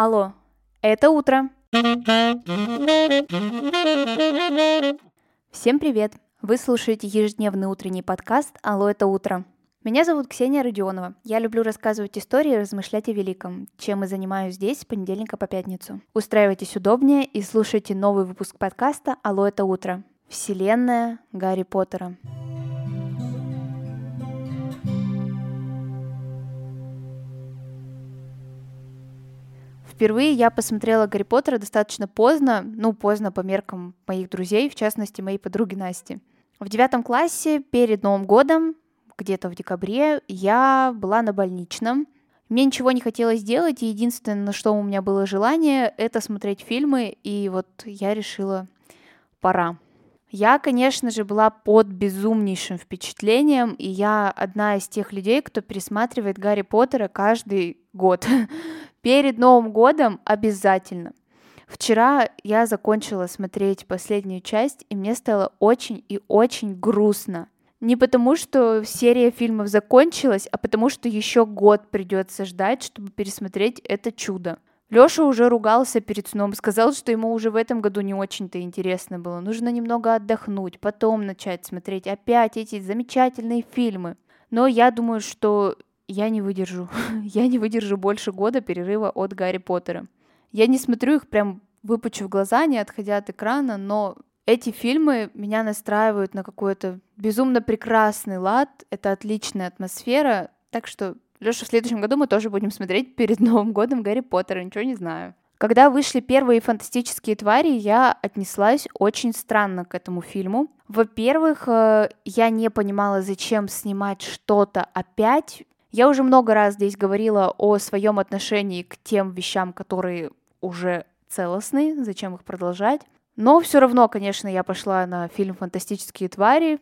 Алло, это утро. Всем привет! Вы слушаете ежедневный утренний подкаст «Алло, это утро». Меня зовут Ксения Родионова. Я люблю рассказывать истории и размышлять о великом, чем и занимаюсь здесь с понедельника по пятницу. Устраивайтесь удобнее и слушайте новый выпуск подкаста «Алло, это утро». Вселенная Гарри Поттера. Впервые я посмотрела Гарри Поттера достаточно поздно, ну, поздно по меркам моих друзей, в частности, моей подруги Насти. В девятом классе перед Новым годом, где-то в декабре, я была на больничном. Мне ничего не хотелось делать, и единственное, на что у меня было желание, это смотреть фильмы, и вот я решила, пора. Я, конечно же, была под безумнейшим впечатлением, и я одна из тех людей, кто пересматривает Гарри Поттера каждый год. Перед Новым годом обязательно. Вчера я закончила смотреть последнюю часть, и мне стало очень и очень грустно. Не потому, что серия фильмов закончилась, а потому, что еще год придется ждать, чтобы пересмотреть это чудо. Лёша уже ругался перед сном, сказал, что ему уже в этом году не очень-то интересно было. Нужно немного отдохнуть, потом начать смотреть опять эти замечательные фильмы. Но я думаю, что я не выдержу. я не выдержу больше года перерыва от Гарри Поттера. Я не смотрю их прям выпучив глаза, не отходя от экрана, но эти фильмы меня настраивают на какой-то безумно прекрасный лад, это отличная атмосфера, так что, Лёша, в следующем году мы тоже будем смотреть перед Новым годом Гарри Поттера, ничего не знаю. Когда вышли первые фантастические твари, я отнеслась очень странно к этому фильму. Во-первых, э, я не понимала, зачем снимать что-то опять я уже много раз здесь говорила о своем отношении к тем вещам, которые уже целостны, зачем их продолжать. Но все равно, конечно, я пошла на фильм «Фантастические твари»,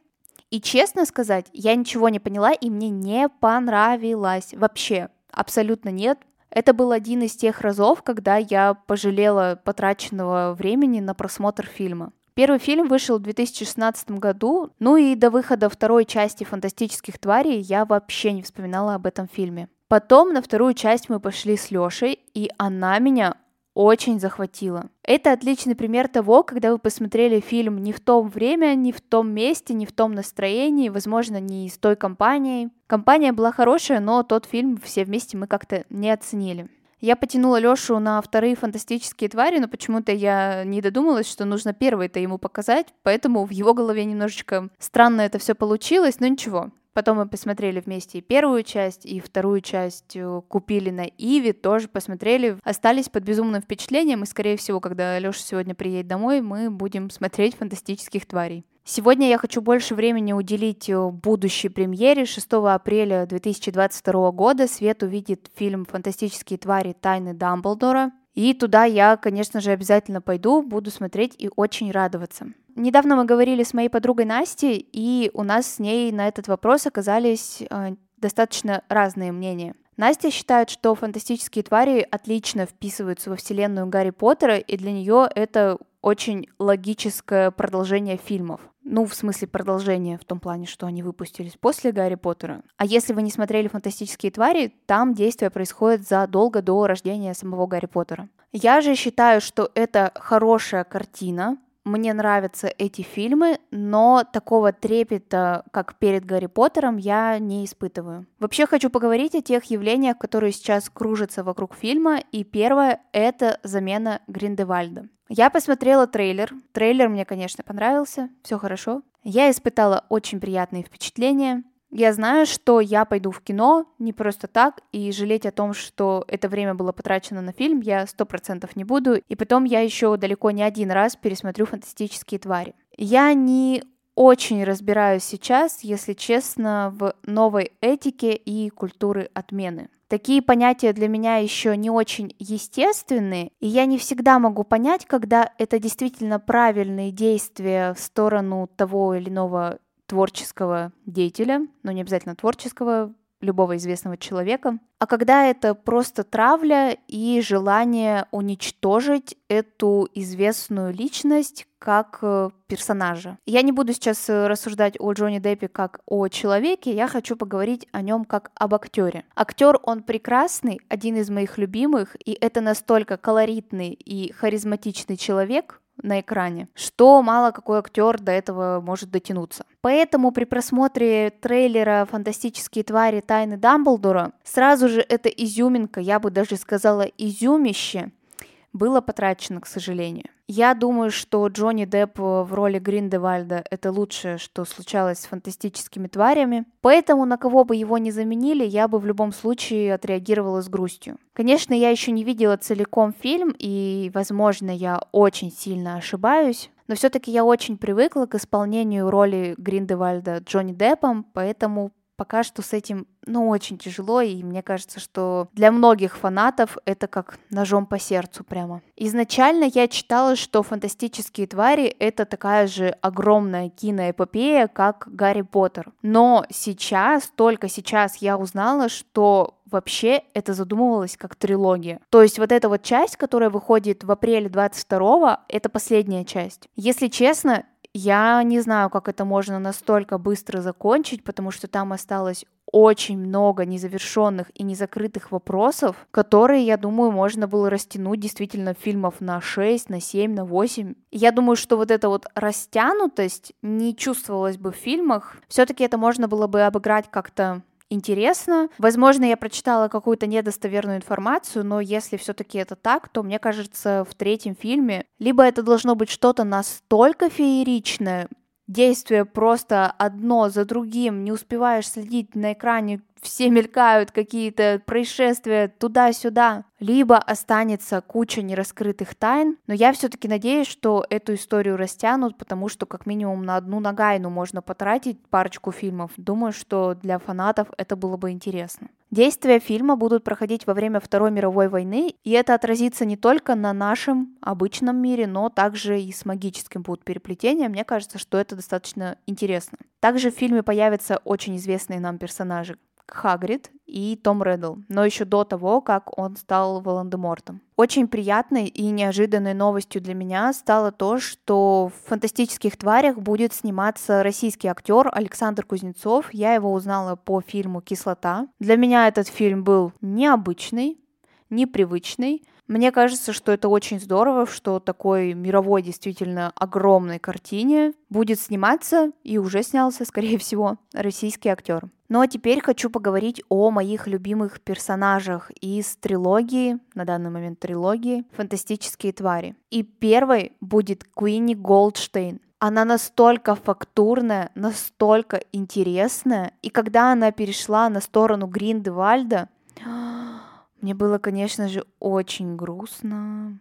и честно сказать, я ничего не поняла, и мне не понравилось вообще, абсолютно нет. Это был один из тех разов, когда я пожалела потраченного времени на просмотр фильма. Первый фильм вышел в 2016 году, ну и до выхода второй части «Фантастических тварей» я вообще не вспоминала об этом фильме. Потом на вторую часть мы пошли с Лешей, и она меня очень захватила. Это отличный пример того, когда вы посмотрели фильм не в том время, не в том месте, не в том настроении, возможно, не с той компанией. Компания была хорошая, но тот фильм все вместе мы как-то не оценили. Я потянула Лёшу на вторые фантастические твари, но почему-то я не додумалась, что нужно первый-то ему показать, поэтому в его голове немножечко странно это все получилось, но ничего. Потом мы посмотрели вместе и первую часть, и вторую часть э, купили на Иви, тоже посмотрели, остались под безумным впечатлением, и, скорее всего, когда Лёша сегодня приедет домой, мы будем смотреть фантастических тварей. Сегодня я хочу больше времени уделить э, будущей премьере. 6 апреля 2022 года свет увидит фильм «Фантастические твари. Тайны Дамблдора». И туда я, конечно же, обязательно пойду, буду смотреть и очень радоваться. Недавно мы говорили с моей подругой Настей, и у нас с ней на этот вопрос оказались э, достаточно разные мнения. Настя считает, что фантастические твари отлично вписываются во вселенную Гарри Поттера, и для нее это очень логическое продолжение фильмов. Ну, в смысле продолжение, в том плане, что они выпустились после Гарри Поттера. А если вы не смотрели «Фантастические твари», там действие происходит задолго до рождения самого Гарри Поттера. Я же считаю, что это хорошая картина, мне нравятся эти фильмы, но такого трепета, как перед Гарри Поттером, я не испытываю. Вообще хочу поговорить о тех явлениях, которые сейчас кружатся вокруг фильма, и первое — это замена Гриндевальда. Я посмотрела трейлер. Трейлер мне, конечно, понравился, все хорошо. Я испытала очень приятные впечатления. Я знаю, что я пойду в кино не просто так, и жалеть о том, что это время было потрачено на фильм, я сто процентов не буду. И потом я еще далеко не один раз пересмотрю «Фантастические твари». Я не очень разбираюсь сейчас, если честно, в новой этике и культуры отмены. Такие понятия для меня еще не очень естественные, и я не всегда могу понять, когда это действительно правильные действия в сторону того или иного творческого деятеля, но не обязательно творческого, любого известного человека, а когда это просто травля и желание уничтожить эту известную личность как э, персонажа. Я не буду сейчас э, рассуждать о Джонни Деппе как о человеке, я хочу поговорить о нем как об актере. Актер он прекрасный, один из моих любимых, и это настолько колоритный и харизматичный человек, на экране, что мало какой актер до этого может дотянуться. Поэтому при просмотре трейлера «Фантастические твари. Тайны Дамблдора» сразу же эта изюминка, я бы даже сказала изюмище, было потрачено, к сожалению. Я думаю, что Джонни Депп в роли Гриндевальда — это лучшее, что случалось с фантастическими тварями. Поэтому на кого бы его ни заменили, я бы в любом случае отреагировала с грустью. Конечно, я еще не видела целиком фильм, и, возможно, я очень сильно ошибаюсь, но все-таки я очень привыкла к исполнению роли Гриндевальда Джонни Деппом, поэтому пока что с этим, ну, очень тяжело, и мне кажется, что для многих фанатов это как ножом по сердцу прямо. Изначально я читала, что «Фантастические твари» — это такая же огромная киноэпопея, как «Гарри Поттер». Но сейчас, только сейчас я узнала, что вообще это задумывалось как трилогия. То есть вот эта вот часть, которая выходит в апреле 22 это последняя часть. Если честно, я не знаю, как это можно настолько быстро закончить, потому что там осталось очень много незавершенных и незакрытых вопросов, которые, я думаю, можно было растянуть действительно фильмов на 6, на 7, на 8. Я думаю, что вот эта вот растянутость не чувствовалась бы в фильмах. Все-таки это можно было бы обыграть как-то интересно. Возможно, я прочитала какую-то недостоверную информацию, но если все-таки это так, то мне кажется, в третьем фильме либо это должно быть что-то настолько фееричное, действие просто одно за другим, не успеваешь следить на экране все мелькают какие-то происшествия туда-сюда, либо останется куча нераскрытых тайн, но я все-таки надеюсь, что эту историю растянут, потому что как минимум на одну нагайну можно потратить парочку фильмов. Думаю, что для фанатов это было бы интересно. Действия фильма будут проходить во время Второй мировой войны, и это отразится не только на нашем обычном мире, но также и с магическим будут переплетения. Мне кажется, что это достаточно интересно. Также в фильме появятся очень известные нам персонажи. Хагрид и Том Реддл, но еще до того, как он стал Волан-де-Мортом. Очень приятной и неожиданной новостью для меня стало то, что в «Фантастических тварях» будет сниматься российский актер Александр Кузнецов. Я его узнала по фильму «Кислота». Для меня этот фильм был необычный, непривычный, мне кажется, что это очень здорово, что такой мировой действительно огромной картине будет сниматься и уже снялся, скорее всего, российский актер. Ну а теперь хочу поговорить о моих любимых персонажах из трилогии, на данный момент трилогии «Фантастические твари». И первой будет Куинни Голдштейн. Она настолько фактурная, настолько интересная, и когда она перешла на сторону Гриндевальда, мне было, конечно же, очень грустно.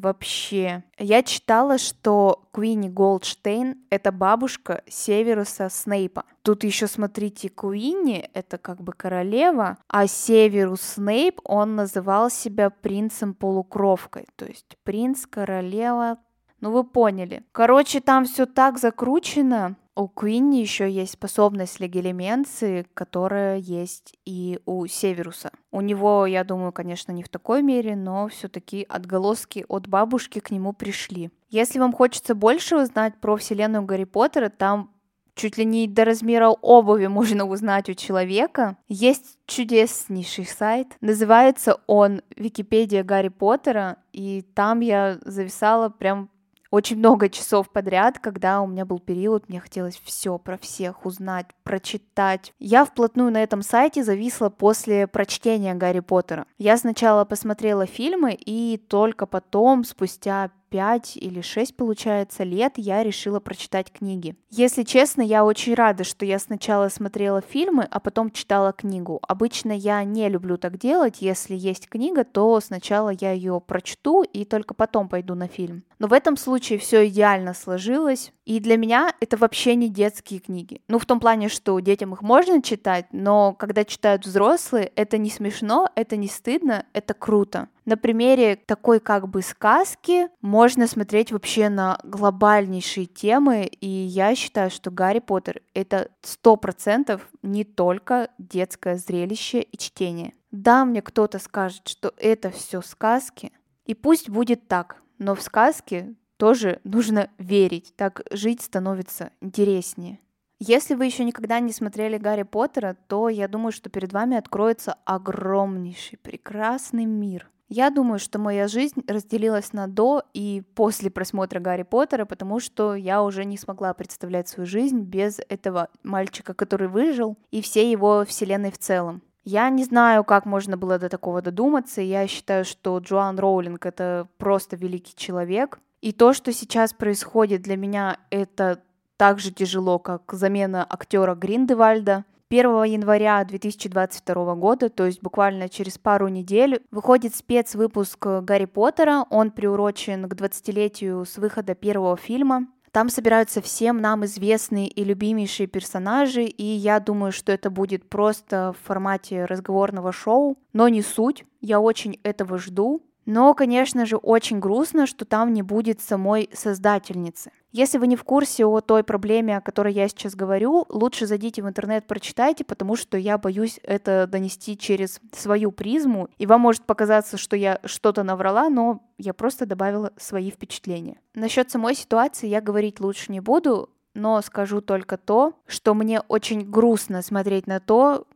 Вообще. Я читала, что Куинни Голдштейн — это бабушка Северуса Снейпа. Тут еще, смотрите, Куинни — это как бы королева, а Северус Снейп, он называл себя принцем-полукровкой. То есть принц, королева, ну вы поняли. Короче, там все так закручено, у Куинни еще есть способность легилеменции, которая есть и у Северуса. У него, я думаю, конечно, не в такой мере, но все-таки отголоски от бабушки к нему пришли. Если вам хочется больше узнать про вселенную Гарри Поттера, там чуть ли не до размера обуви можно узнать у человека. Есть чудеснейший сайт. Называется он Википедия Гарри Поттера, и там я зависала прям очень много часов подряд, когда у меня был период, мне хотелось все про всех узнать, прочитать. Я вплотную на этом сайте зависла после прочтения Гарри Поттера. Я сначала посмотрела фильмы, и только потом, спустя 5 или 6, получается, лет я решила прочитать книги. Если честно, я очень рада, что я сначала смотрела фильмы, а потом читала книгу. Обычно я не люблю так делать. Если есть книга, то сначала я ее прочту и только потом пойду на фильм. Но в этом случае все идеально сложилось. И для меня это вообще не детские книги. Ну, в том плане, что детям их можно читать, но когда читают взрослые, это не смешно, это не стыдно, это круто. На примере такой как бы сказки можно смотреть вообще на глобальнейшие темы, и я считаю, что Гарри Поттер — это сто процентов не только детское зрелище и чтение. Да, мне кто-то скажет, что это все сказки, и пусть будет так, но в сказке тоже нужно верить, так жить становится интереснее. Если вы еще никогда не смотрели Гарри Поттера, то я думаю, что перед вами откроется огромнейший, прекрасный мир. Я думаю, что моя жизнь разделилась на до и после просмотра Гарри Поттера, потому что я уже не смогла представлять свою жизнь без этого мальчика, который выжил, и всей его вселенной в целом. Я не знаю, как можно было до такого додуматься. Я считаю, что Джоан Роулинг — это просто великий человек. И то, что сейчас происходит для меня, это так же тяжело, как замена актера Гриндевальда. 1 января 2022 года, то есть буквально через пару недель, выходит спецвыпуск Гарри Поттера. Он приурочен к 20-летию с выхода первого фильма. Там собираются всем нам известные и любимейшие персонажи, и я думаю, что это будет просто в формате разговорного шоу, но не суть, я очень этого жду. Но, конечно же, очень грустно, что там не будет самой создательницы. Если вы не в курсе о той проблеме, о которой я сейчас говорю, лучше зайдите в интернет, прочитайте, потому что я боюсь это донести через свою призму, и вам может показаться, что я что-то наврала, но я просто добавила свои впечатления. Насчет самой ситуации я говорить лучше не буду, но скажу только то, что мне очень грустно смотреть на то,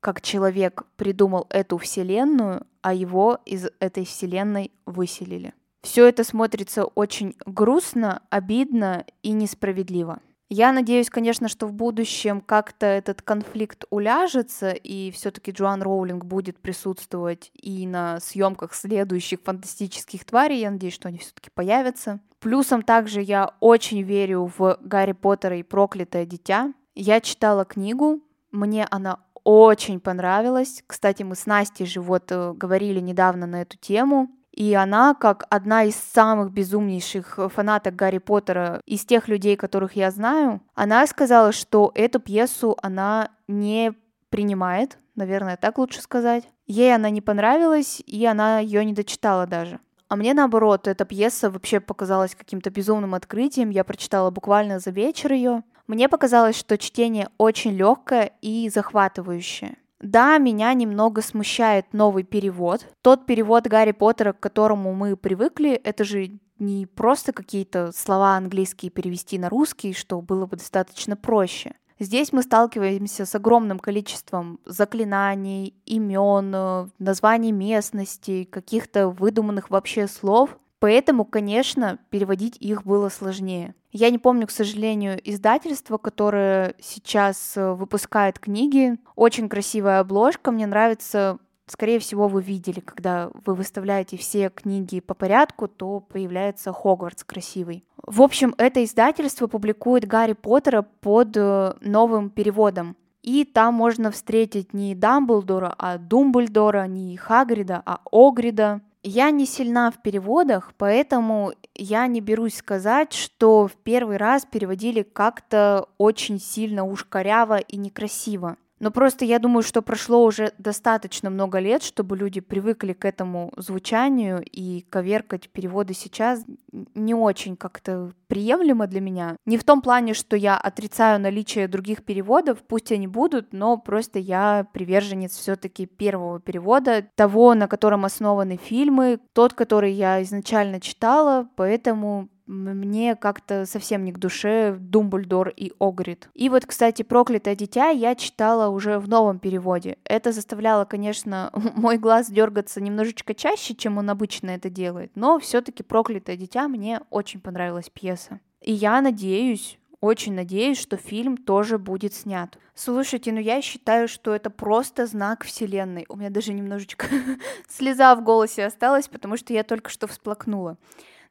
как человек придумал эту вселенную, а его из этой вселенной выселили. Все это смотрится очень грустно, обидно и несправедливо. Я надеюсь, конечно, что в будущем как-то этот конфликт уляжется, и все-таки Джоан Роулинг будет присутствовать и на съемках следующих фантастических тварей. Я надеюсь, что они все-таки появятся. Плюсом также я очень верю в Гарри Поттера и проклятое дитя. Я читала книгу, мне она очень понравилась. Кстати, мы с Настей же вот э, говорили недавно на эту тему. И она, как одна из самых безумнейших фанаток Гарри Поттера из тех людей, которых я знаю, она сказала, что эту пьесу она не принимает, наверное, так лучше сказать. Ей она не понравилась, и она ее не дочитала даже. А мне наоборот, эта пьеса вообще показалась каким-то безумным открытием. Я прочитала буквально за вечер ее. Мне показалось, что чтение очень легкое и захватывающее. Да, меня немного смущает новый перевод. Тот перевод Гарри Поттера, к которому мы привыкли, это же не просто какие-то слова английские перевести на русский, что было бы достаточно проще. Здесь мы сталкиваемся с огромным количеством заклинаний, имен, названий местности, каких-то выдуманных вообще слов. Поэтому, конечно, переводить их было сложнее. Я не помню, к сожалению, издательство, которое сейчас э, выпускает книги. Очень красивая обложка. Мне нравится скорее всего, вы видели, когда вы выставляете все книги по порядку, то появляется Хогвартс красивый. В общем, это издательство публикует Гарри Поттера под э, новым переводом. И там можно встретить не Дамблдора, а Думблдора, не Хагрида, а Огрида. Я не сильна в переводах, поэтому я не берусь сказать, что в первый раз переводили как-то очень сильно уж коряво и некрасиво. Но просто я думаю, что прошло уже достаточно много лет, чтобы люди привыкли к этому звучанию, и коверкать переводы сейчас не очень как-то приемлемо для меня. Не в том плане, что я отрицаю наличие других переводов, пусть они будут, но просто я приверженец все-таки первого перевода, того, на котором основаны фильмы, тот, который я изначально читала, поэтому мне как-то совсем не к душе Думблдор и Огрид. И вот, кстати, «Проклятое дитя» я читала уже в новом переводе. Это заставляло, конечно, мой глаз дергаться немножечко чаще, чем он обычно это делает, но все-таки «Проклятое дитя» мне очень понравилась пьеса. И я надеюсь, очень надеюсь, что фильм тоже будет снят. Слушайте, ну я считаю, что это просто знак вселенной. У меня даже немножечко слеза в голосе осталась, потому что я только что всплакнула.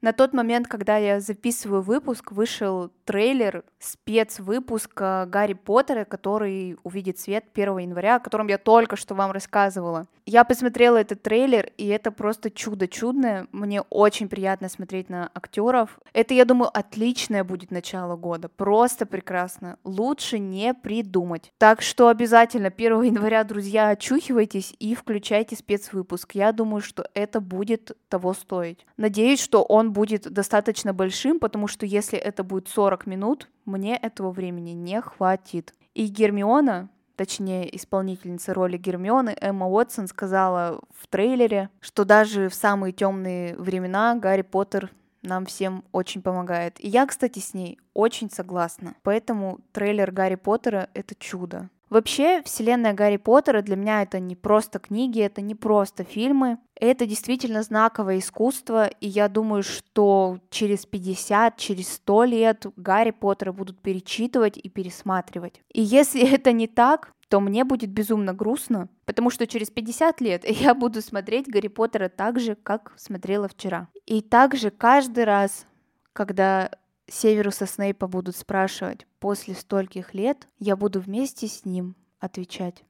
На тот момент, когда я записываю выпуск, вышел трейлер спецвыпуска Гарри Поттера, который увидит свет 1 января, о котором я только что вам рассказывала. Я посмотрела этот трейлер, и это просто чудо чудное. Мне очень приятно смотреть на актеров. Это, я думаю, отличное будет начало года. Просто прекрасно. Лучше не придумать. Так что обязательно 1 января, друзья, очухивайтесь и включайте спецвыпуск. Я думаю, что это будет того стоить. Надеюсь, что будет достаточно большим, потому что если это будет 40 минут, мне этого времени не хватит. И Гермиона, точнее, исполнительница роли Гермионы, Эмма Уотсон сказала в трейлере, что даже в самые темные времена Гарри Поттер нам всем очень помогает. И я, кстати, с ней очень согласна. Поэтому трейлер Гарри Поттера — это чудо. Вообще, вселенная Гарри Поттера для меня это не просто книги, это не просто фильмы. Это действительно знаковое искусство, и я думаю, что через 50, через 100 лет Гарри Поттера будут перечитывать и пересматривать. И если это не так, то мне будет безумно грустно, потому что через 50 лет я буду смотреть Гарри Поттера так же, как смотрела вчера. И также каждый раз, когда Северуса Снейпа будут спрашивать после стольких лет, я буду вместе с ним отвечать.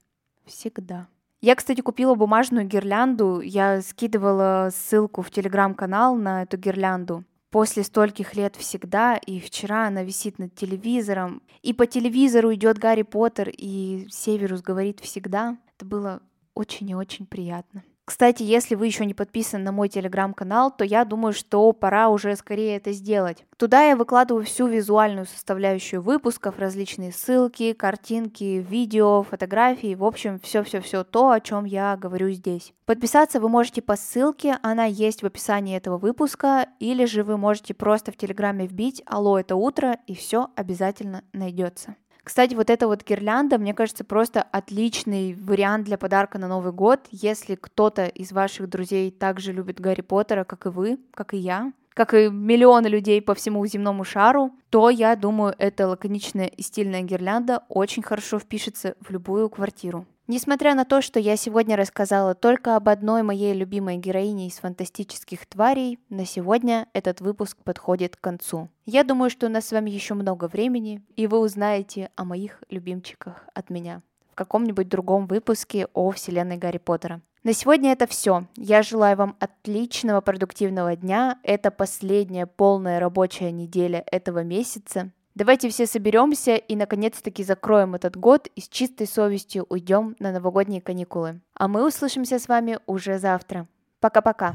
Всегда. Я, кстати, купила бумажную гирлянду. Я скидывала ссылку в телеграм-канал на эту гирлянду. После стольких лет всегда, и вчера она висит над телевизором. И по телевизору идет Гарри Поттер, и Северус говорит всегда. Это было очень и очень приятно. Кстати, если вы еще не подписаны на мой телеграм-канал, то я думаю, что пора уже скорее это сделать. Туда я выкладываю всю визуальную составляющую выпусков, различные ссылки, картинки, видео, фотографии, в общем, все-все-все то, о чем я говорю здесь. Подписаться вы можете по ссылке, она есть в описании этого выпуска, или же вы можете просто в телеграме вбить «Алло, это утро» и все обязательно найдется. Кстати, вот эта вот гирлянда, мне кажется, просто отличный вариант для подарка на Новый год, если кто-то из ваших друзей также любит Гарри Поттера, как и вы, как и я, как и миллионы людей по всему земному шару, то я думаю, эта лаконичная и стильная гирлянда очень хорошо впишется в любую квартиру. Несмотря на то, что я сегодня рассказала только об одной моей любимой героине из фантастических тварей, на сегодня этот выпуск подходит к концу. Я думаю, что у нас с вами еще много времени, и вы узнаете о моих любимчиках от меня в каком-нибудь другом выпуске о вселенной Гарри Поттера. На сегодня это все. Я желаю вам отличного продуктивного дня. Это последняя полная рабочая неделя этого месяца. Давайте все соберемся и наконец-таки закроем этот год и с чистой совестью уйдем на новогодние каникулы. А мы услышимся с вами уже завтра. Пока-пока.